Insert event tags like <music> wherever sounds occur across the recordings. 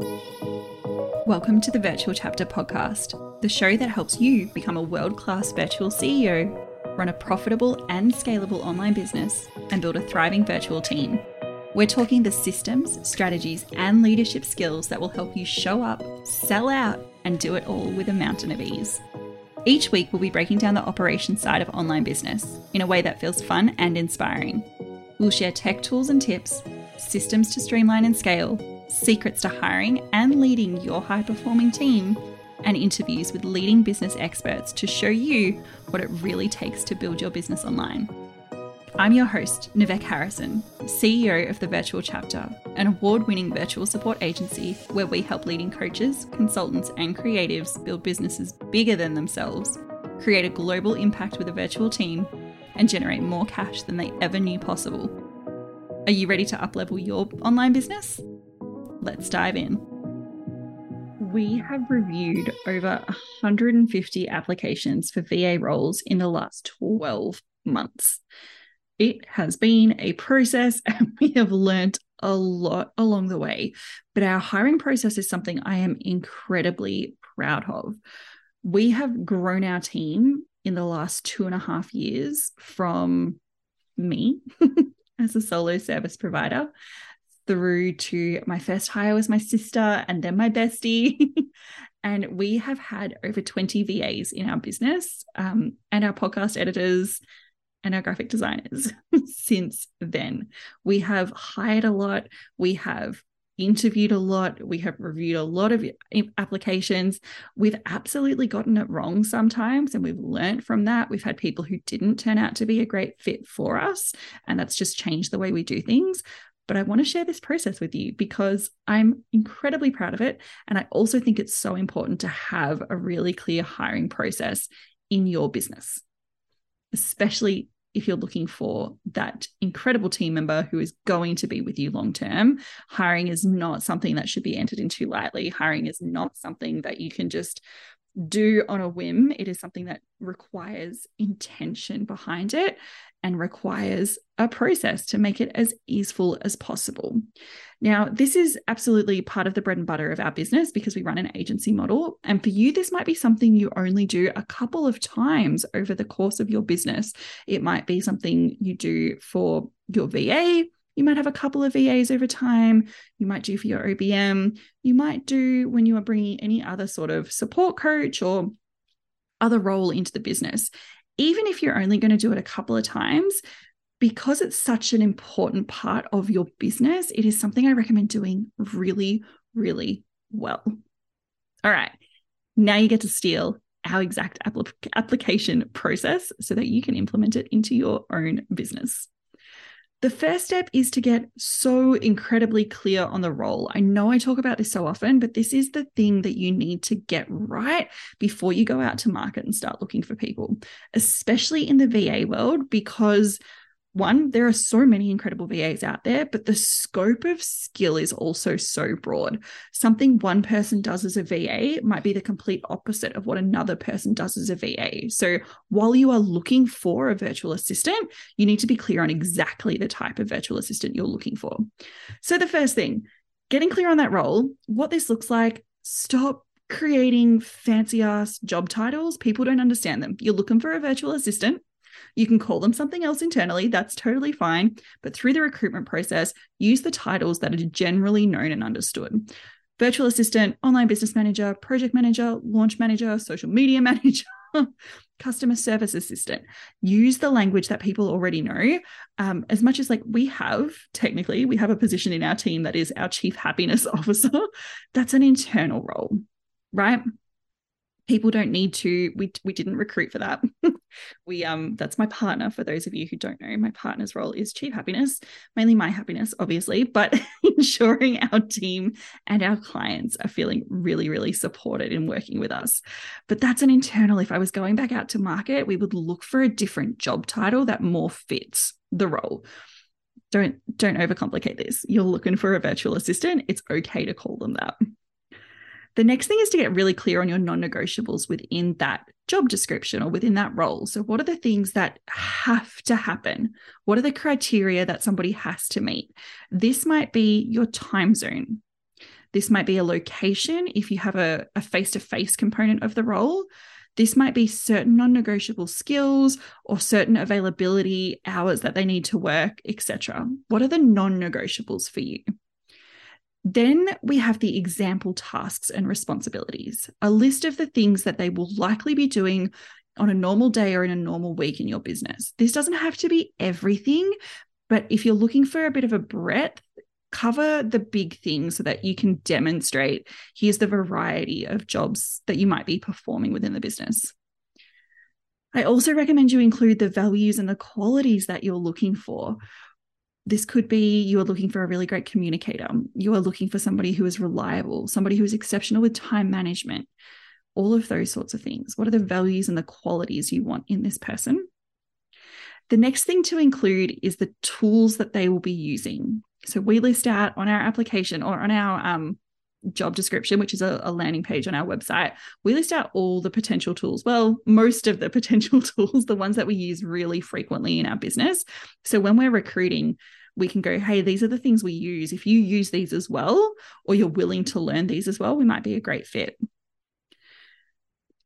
Welcome to the Virtual Chapter podcast, the show that helps you become a world class virtual CEO, run a profitable and scalable online business, and build a thriving virtual team. We're talking the systems, strategies, and leadership skills that will help you show up, sell out, and do it all with a mountain of ease. Each week, we'll be breaking down the operations side of online business in a way that feels fun and inspiring. We'll share tech tools and tips, systems to streamline and scale, secrets to hiring and leading your high performing team, and interviews with leading business experts to show you what it really takes to build your business online. I'm your host, Nivek Harrison, CEO of the Virtual Chapter, an award winning virtual support agency where we help leading coaches, consultants, and creatives build businesses bigger than themselves, create a global impact with a virtual team, and generate more cash than they ever knew possible. Are you ready to uplevel your online business? Let's dive in. We have reviewed over 150 applications for VA roles in the last 12 months. It has been a process <laughs> and we have learnt a lot along the way, but our hiring process is something I am incredibly proud of. We have grown our team in the last two and a half years from me <laughs> as a solo service provider through to my first hire was my sister and then my bestie. <laughs> and we have had over 20 VAs in our business um, and our podcast editors and our graphic designers <laughs> since then. We have hired a lot. We have interviewed a lot. We have reviewed a lot of applications. We've absolutely gotten it wrong sometimes, and we've learned from that. We've had people who didn't turn out to be a great fit for us, and that's just changed the way we do things but I want to share this process with you because I'm incredibly proud of it. And I also think it's so important to have a really clear hiring process in your business, especially if you're looking for that incredible team member who is going to be with you long term. Hiring is not something that should be entered into lightly. Hiring is not something that you can just do on a whim. It is something that requires intention behind it and requires a process to make it as easeful as possible. Now, this is absolutely part of the bread and butter of our business because we run an agency model. And for you, this might be something you only do a couple of times over the course of your business. It might be something you do for your VA. You might have a couple of VAs over time. You might do for your OBM. You might do when you are bringing any other sort of support coach or other role into the business even if you're only going to do it a couple of times, because it's such an important part of your business, it is something I recommend doing really, really well. All right. Now you get to steal our exact application process so that you can implement it into your own business. The first step is to get so incredibly clear on the role. I know I talk about this so often, but this is the thing that you need to get right before you go out to market and start looking for people, especially in the VA world, because one, there are so many incredible VAs out there, but the scope of skill is also so broad. Something one person does as a VA might be the complete opposite of what another person does as a VA. So while you are looking for a virtual assistant, you need to be clear on exactly the type of virtual assistant you're looking for. So the first thing, getting clear on that role, what this looks like, stop creating fancy ass job titles. People don't understand them. You're looking for a virtual assistant you can call them something else internally, that's totally fine. But through the recruitment process, use the titles that are generally known and understood virtual assistant, online business manager, project manager, launch manager, social media <laughs> manager. customer service assistant use the language that people already know um, as much as like we have technically we have a position in our team that is our chief happiness <laughs> officer that's an internal role right people don't need to we we didn't recruit for that <laughs> we um that's my partner for those of you who don't know my partner's role is chief happiness mainly my happiness obviously but <laughs> ensuring our team and our clients are feeling really really supported in working with us. But that's an internal if i was going back out to market we would look for a different job title that more fits the role. Don't don't overcomplicate this. You're looking for a virtual assistant. It's okay to call them that the next thing is to get really clear on your non negotiables within that job description or within that role. So, what are the things that have to happen? What are the criteria that somebody has to meet? This might be your time zone. This might be a location if you have a face to face component of the role. This might be certain non negotiable skills or certain availability hours that they need to work, etc. What are the non negotiables for you? Then we have the example tasks and responsibilities, a list of the things that they will likely be doing on a normal day or in a normal week in your business. This doesn't have to be everything, but if you're looking for a bit of a breadth, cover the big things so that you can demonstrate here's the variety of jobs that you might be performing within the business. I also recommend you include the values and the qualities that you're looking for. This could be you are looking for a really great communicator. You are looking for somebody who is reliable, somebody who is exceptional with time management, all of those sorts of things. What are the values and the qualities you want in this person? The next thing to include is the tools that they will be using. So we list out on our application or on our um, job description, which is a, a, landing page on our website, we list out all the potential tools. Well, most of the <laughs> potential tools, the ones that we use really frequently in our business. So when we're recruiting, we can go, hey, these are the things we use. If you use these as well, or you're willing to learn these as well, we might be a great fit.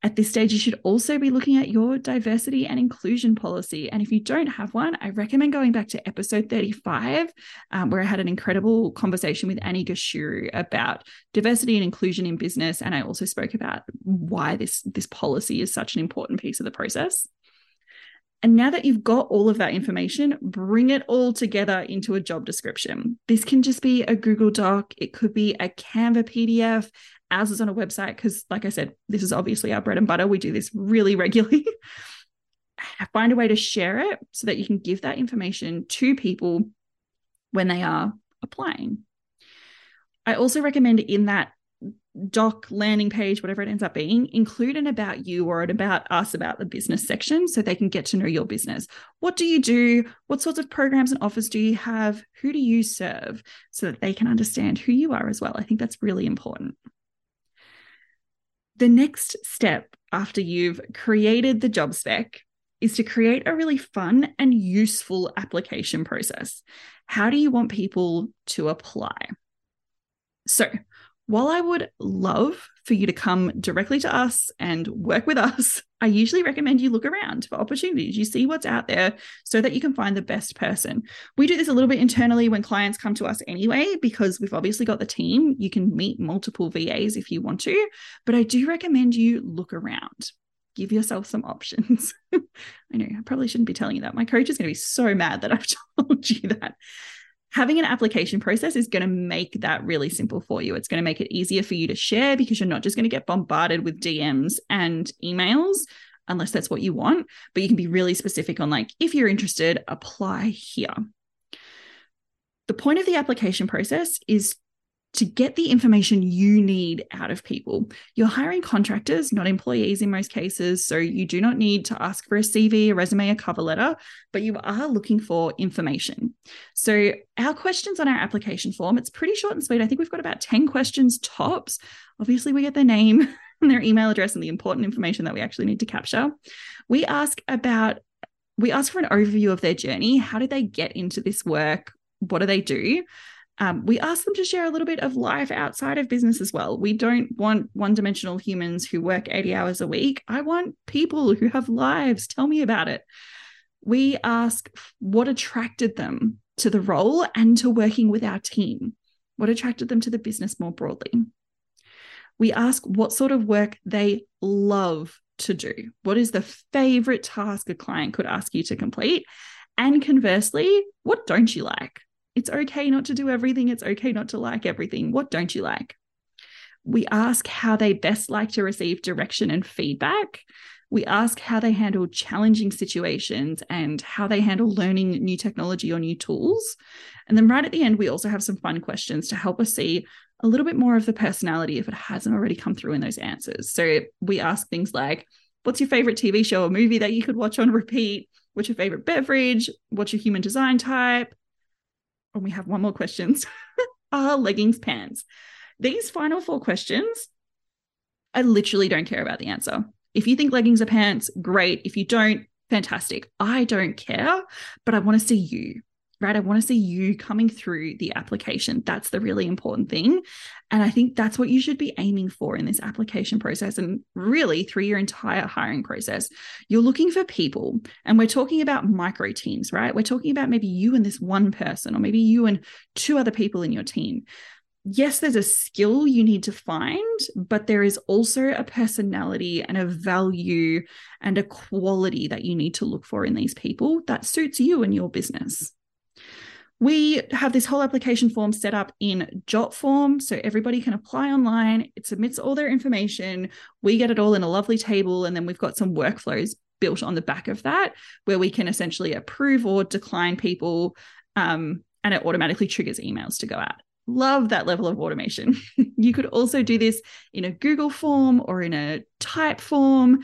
At this stage, you should also be looking at your diversity and inclusion policy. And if you don't have one, I recommend going back to episode 35, um, where I had an incredible conversation with Annie Gashuru about diversity and inclusion in business. And I also spoke about why this, this policy is such an important piece of the process. And now that you've got all of that information, bring it all together into a job description. This can just be a Google Doc, it could be a Canva PDF, ours is on a website because, like I said, this is obviously our bread and butter. We do this really <laughs> regularly. Find a way to share it so that you can give that information to people when they are applying. I also recommend in that doc landing page, whatever it ends up being, include an about you or an about us about the business section so they can get to know your business. What do you do? What sorts of programs and offers do you have? Who do you serve? So that they can understand who you are as well. I think that's really important. The next step after you've created the job spec is to create a really fun and useful application process. How do you want people to apply? So, while I would love for you to come directly to us and work with us, I usually recommend you look around for opportunities. You see what's out there so that you can find the best person. We do this a little bit internally when clients come to us anyway, because we've obviously got the team. You can meet multiple VAs if you want to, but I do recommend you look around. Give yourself some options. <laughs> I know I probably shouldn't be telling you that. My coach is going to be so mad that I've <laughs> told you that having an application process is going to make that really simple for you. It's going to make it easier for you to share because you're not just going to get bombarded with DMs and emails unless that's what you want, but you can be really specific on like if you're interested, apply here. The point of the application process is to get the information you need out of people. You're hiring contractors, not employees in most cases. So you do not need to ask for a CV, a resume, a cover letter, but you are looking for information. So our questions on our application form, it's pretty short and sweet. I think we've got about 10 questions tops. Obviously, we get their name and <laughs> their email address and the important information that we actually need to capture. We ask about we ask for an overview of their journey. How did they get into this work? What do they do? Um, we ask them to share a little bit of life outside of business as well. We don't want one dimensional humans who work 80 hours a week. I want people who have lives. Tell me about it. We ask what attracted them to the role and to working with our team. What attracted them to the business more broadly? We ask what sort of work they love to do. What is the favorite task a client could ask you to complete? And conversely, what don't you like? It's okay not to do everything. It's okay not to like everything. What don't you like? We ask how they best like to receive direction and feedback. We ask how they handle challenging situations and how they handle learning new technology or new tools. And then right at the end, we also have some fun questions to help us see a little bit more of the personality if it hasn't already come through in those answers. So we ask things like, What's your favorite TV show or movie that you could watch on repeat? What's your favorite beverage? What's your human design type? And we have one more questions. <laughs> Are leggings pants? These final four questions, I literally don't care about the answer. If you think leggings are pants, great. If you don't, fantastic. I don't care, but I want to see you. Right? I want to see you coming through the application. That's the really important thing. And I think that's what you should be aiming for in this application process and really through your entire hiring process. You're looking for people, and we're talking about micro teams, right? We're talking about maybe you and this one person, or maybe you and two other people in your team. Yes, there's a skill you need to find, but there is also a personality and a value and a quality that you need to look for in these people that suits you and your business. We have this whole application form set up in Jotform so everybody can apply online. It submits all their information. We get it all in a lovely table, and then we've got some workflows built on the back of that where we can essentially approve or decline people, um, and it automatically triggers emails to go out. Love that level of automation. <laughs> you could also do this in a Google form or in a Typeform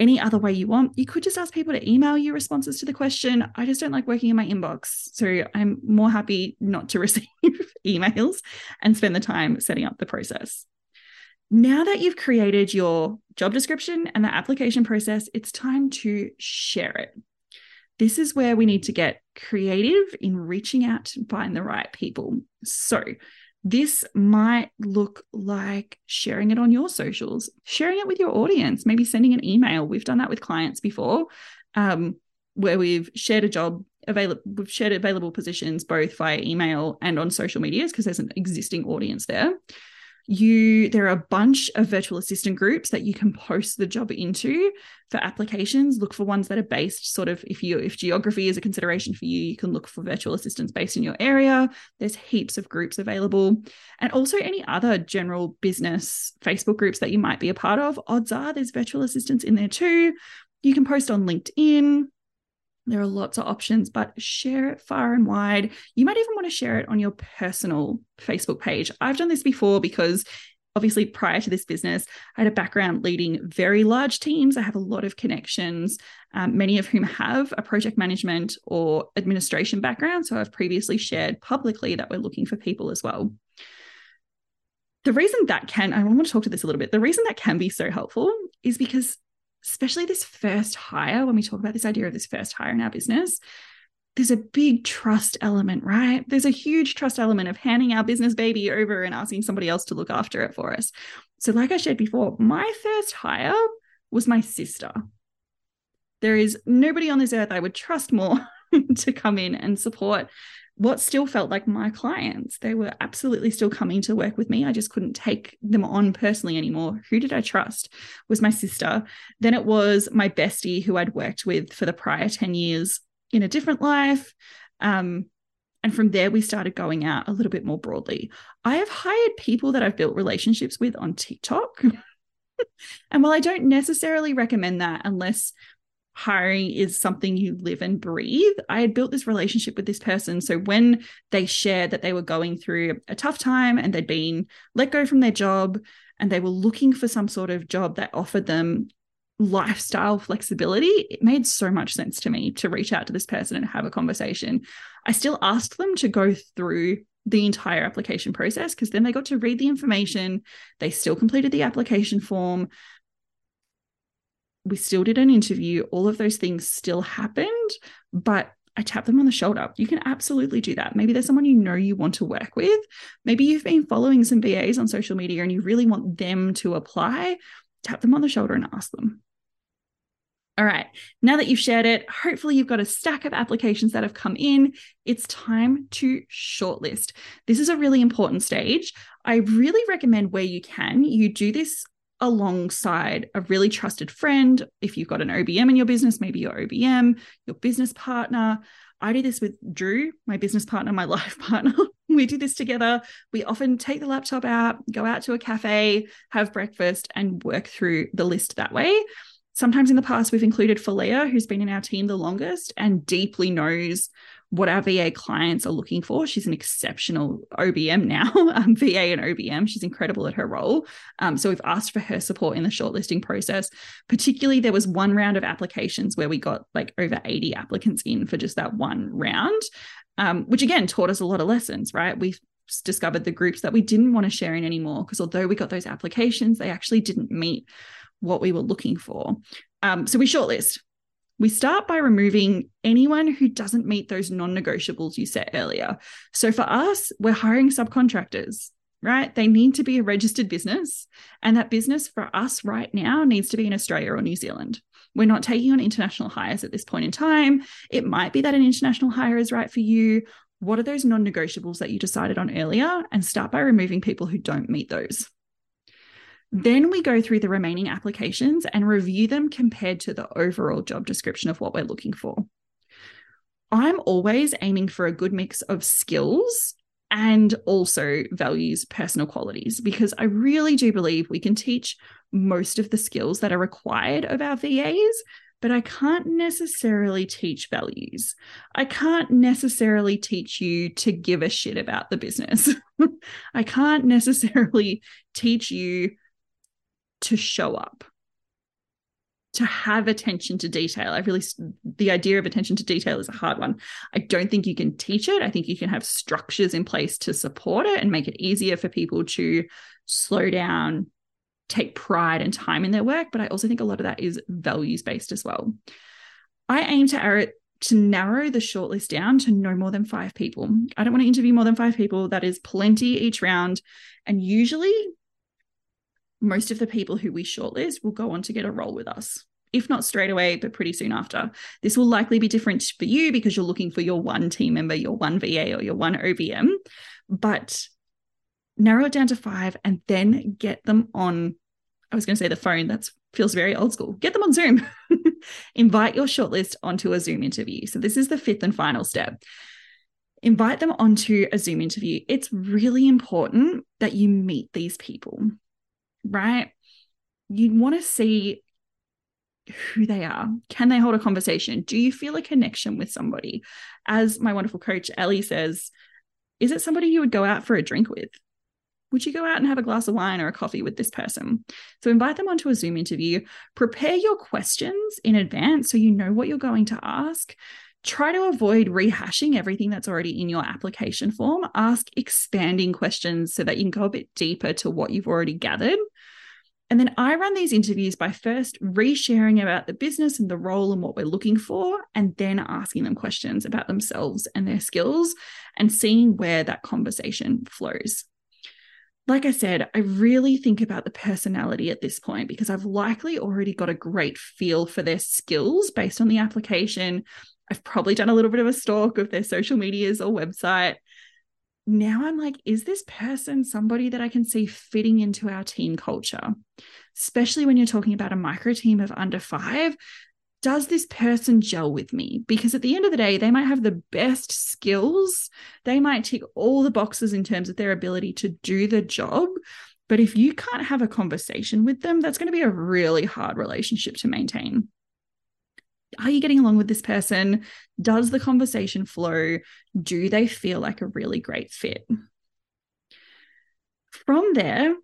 any other way you want. You could just ask people to email you responses to the question. I just don't like working in my inbox. So I'm more happy not to <laughs> receive emails and spend the time setting up the process. Now that you've created your job description and the application process, it's time to share it. This is where we need to get creative in reaching out to find the right people. So, this might look like sharing it on your socials, sharing it with your audience, maybe sending an email. We've done that with clients before, um, where we've shared a job available, we've shared available positions both via email and on social medias because there's an existing audience there you there are a bunch of virtual assistant groups that you can post the job into for applications. Look for ones that are based sort of if you if geography is a consideration for you you can look for virtual assistants based in your area. There's heaps of groups available. And also any other general business facebook groups that you might be a part of odds are there's virtual assistants in there too. You can post on linkedin there are lots of options, but share it far and wide. You might even want to share it on your personal Facebook page. I've done this before because obviously prior to this business i had a background leading very large teams i have a lot of connections um, many of whom have a project management or administration background so i've previously shared publicly that we're looking for people as well the reason that can i want to talk to this a little bit the reason that can be so helpful is because especially this first hire, when we talk about this idea of this first hire in our business, there's a big trust element, right? There's a huge trust element of handing our business baby over and asking somebody else to look after it for us. So, like I shared before, my first hire was my sister. There is nobody on this earth I would trust more <laughs> to come in and support what still felt like my clients. They were absolutely still coming to work with me. I just couldn't take them on personally anymore. Who did I trust? Was my sister. Then it was my bestie who I'd worked with for the prior 10 years in a different life. Um, and from there, we started going out a little bit more broadly. I have hired people that I've built relationships with on TikTok. <laughs> and while I don't necessarily recommend that unless hiring is something you live and breathe. I had built this relationship with this person. So when they shared that they were going through a tough time and they'd been let go from their job and they were looking for some sort of job that offered them lifestyle flexibility, it made so much sense to me to reach out to this person and have a conversation. I still asked them to go through the entire application process because then they got to read the information. They still completed the application form we still did an interview. All of those things still happened, but I tap them on the shoulder. You can absolutely do that. Maybe there's someone you know you want to work with. Maybe you've been following some VAs on social media and you really want them to apply. Tap them on the shoulder and ask them. All right, now that you've shared it, hopefully you've got a stack of applications that have come in. It's time to shortlist. This is a really important stage. I really recommend where you can, you do this alongside a really trusted friend. If you've got an OBM in your business, maybe your OBM, your business partner. I do this with Drew, my business partner, my <laughs> life partner. we do this together. We often take the laptop out, go out to a cafe, have breakfast, and work through the list that way. Sometimes in the past, we've included Falea, who's been in our team the longest and deeply knows what our VA clients are looking for. She's an exceptional OBM now, <laughs> um, VA and OBM. She's incredible at her role. Um, so we've asked for her support in the shortlisting process. Particularly, there was one round of applications where we got like over 80 applicants in for just that one round, um, which again taught us a lot of lessons, right? We've discovered the groups that we didn't want to share in anymore because although we got those applications, they actually didn't meet what we were looking for. Um, so we shortlist We start by removing anyone who doesn't meet those non negotiables you set earlier. So for us, we're hiring subcontractors, right? They need to be a registered business. And that business for us right now needs to be in Australia or New Zealand. We're not taking on international hires at this point in time. It might be that an international hire is right for you. What are those non negotiables that you decided on earlier? And start by removing people who don't meet those. Then we go through the remaining applications and review them compared to the overall job description of what we're looking for. I'm always aiming for a good mix of skills and also values personal qualities because I really do believe we can teach most of the skills that are required of our VAs, but I can't necessarily teach values. I can't necessarily teach you to give a shit about the business. <laughs> I can't necessarily teach you to show up to have attention to detail. I really, the idea of attention to detail is a hard one. I don't think you can teach it. I think you can have structures in place to support it and make it easier for people to slow down, take pride and time in their work. But I also think a lot of that is values based as well. I aim to err to narrow the shortlist down to no more than five people. I don't want to interview more than five people. That is plenty each round. And usually most of the people who we shortlist will go on to get a role with us. If not straight away, but pretty soon after. This will likely be different for you because you're looking for your one team member, your one VA, or your one OBM. But narrow it down to five and then get them on. I was going to say the phone. That feels very old school. Get them on Zoom. <laughs> Invite your shortlist onto a Zoom interview. So, this is the fifth and final step invite them onto a Zoom interview. It's really important that you meet these people right? You want to see who they are. Can they hold a conversation? Do you feel a connection with somebody? As my wonderful coach Ellie says, is it somebody you would go out for a drink with? Would you go out and have a glass of wine or a coffee with this person? So invite them onto a Zoom interview. Prepare your questions in advance so you know what you're going to ask. Try to avoid rehashing everything that's already in your application form. Ask expanding questions so that you can go a bit deeper to what you've already gathered. And then I run these interviews by first resharing about the business and the role and what we're looking for, and then asking them questions about themselves and their skills and seeing where that conversation flows. Like I said, I really think about the personality at this point because I've likely already got a great feel for their skills based on the application. I've probably done a little bit of a stalk of their social medias or website now I'm like, is this person somebody that I can see fitting into our team culture? Especially when you're talking about a micro team of under five. Does this person gel with me? Because at the end of the day, they might have the best skills. They might tick all the boxes in terms of their ability to do the job. But if you can't have a conversation with them, that's going to be a really hard relationship to maintain are you getting along with this person? Does the conversation flow? Do they feel like a really great fit? From there,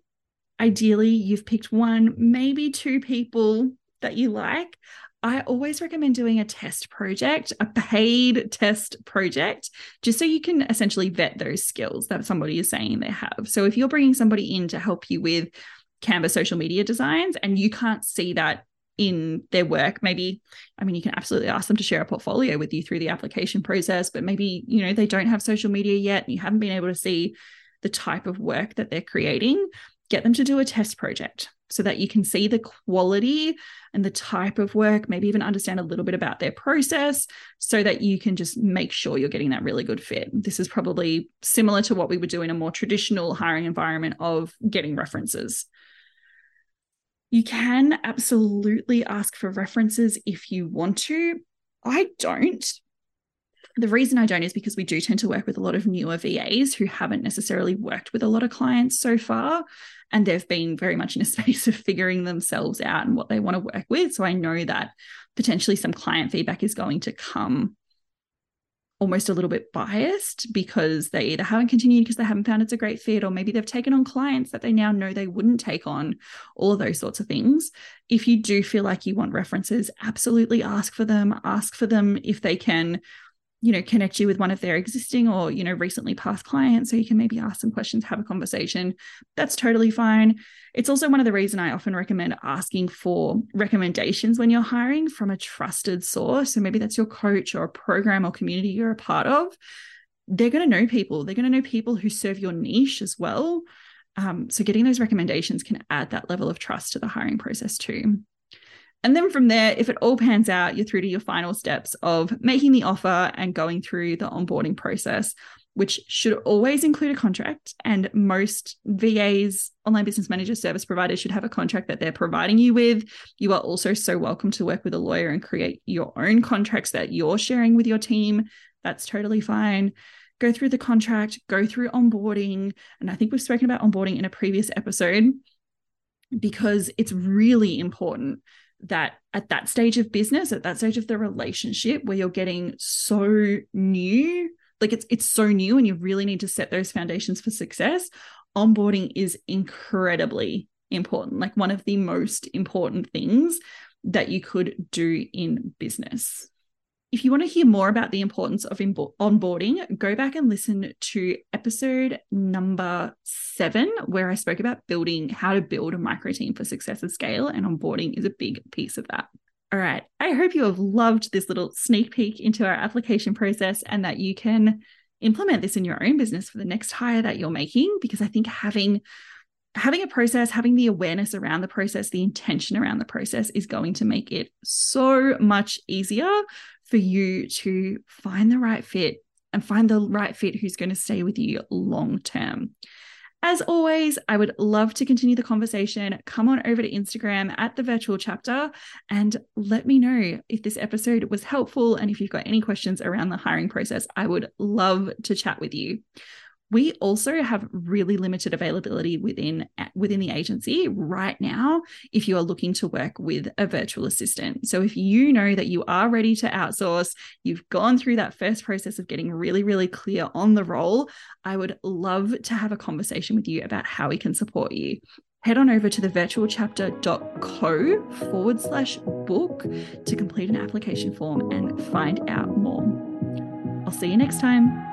ideally, you've picked one, maybe two people that you like. I always recommend doing a test project, a paid test project, just so you can essentially vet those skills that somebody is saying they have. So if you're bringing somebody in to help you with Canva social media designs and you can't see that in their work maybe i mean you can absolutely ask them to share a portfolio with you through the application process but maybe you know they don't have social media yet and you haven't been able to see the type of work that they're creating get them to do a test project so that you can see the quality and the type of work maybe even understand a little bit about their process so that you can just make sure you're getting that really good fit. This is probably similar to what we would do in a more traditional hiring environment of getting references you can absolutely ask for references if you want to. I don't. The reason I don't is because we do tend to work with a lot of newer VAs who haven't necessarily worked with a lot of clients so far. And they've been very much in a <laughs> space of figuring themselves out and what they want to work with. So I know that potentially some client feedback is going to come almost a little bit biased because they either haven't continued because they haven't found it's a great fit, or maybe they've taken on clients that they now know they wouldn't take on, all of those sorts of things. If you do feel like you want references, absolutely ask for them. Ask for them if they can you know connect you with one of their existing or you know recently past clients so you can maybe ask some questions have a conversation. That's totally fine. It's also one of the reason i often recommend asking for recommendations when you're hiring from a trusted source. So maybe that's your coach or a program or community you're a part of. They're going to know people. They're going to know people who serve your niche as well. Um, so getting those recommendations can add that level of trust to the hiring process too and then from there, if it all pans out, you're through to your final steps of making the offer and going through the onboarding process, which should always include a contract. And most VAs, online business manager service providers should have a contract that they're providing you with. You are also so welcome to work with a lawyer and create your own contracts that you're sharing with your team. That's totally fine go through the contract, go through onboarding. And I think we've spoken about onboarding in a previous episode because it's really important that at that stage of business, at that stage of the relationship where you're getting so new, like it's it's so new and you really need to set those foundations for success, onboarding is incredibly important, like one of the most important things that you could do in business. If you want to hear more about the importance of onboarding, go back and listen to episode number seven, where I spoke about building how to build a micro team for success at scale, and onboarding is a big piece of that. All right. I hope you have loved this little sneak peek into our application process and that you can implement this in your own business for the next hire that you're making, because I think having having a process, having the awareness around the process, the intention around the process is going to make it so much easier for you to find the right fit and find the right fit who's going to stay with you long term. As always, I would love to continue the conversation. Come on over to Instagram at the virtual chapter and let me know if this episode was helpful and if you've got any questions around the hiring process. I would love to chat with you. We also have really limited availability within within the agency right now if you are looking to work with a virtual assistant. So if you know that you are ready to outsource, you've gone through that first process of getting really really clear on the role, I would love to have a conversation with you about how we can support you head on over to the virtualchapter.co forward slash book to complete an application form and find out more. I'll see you next time.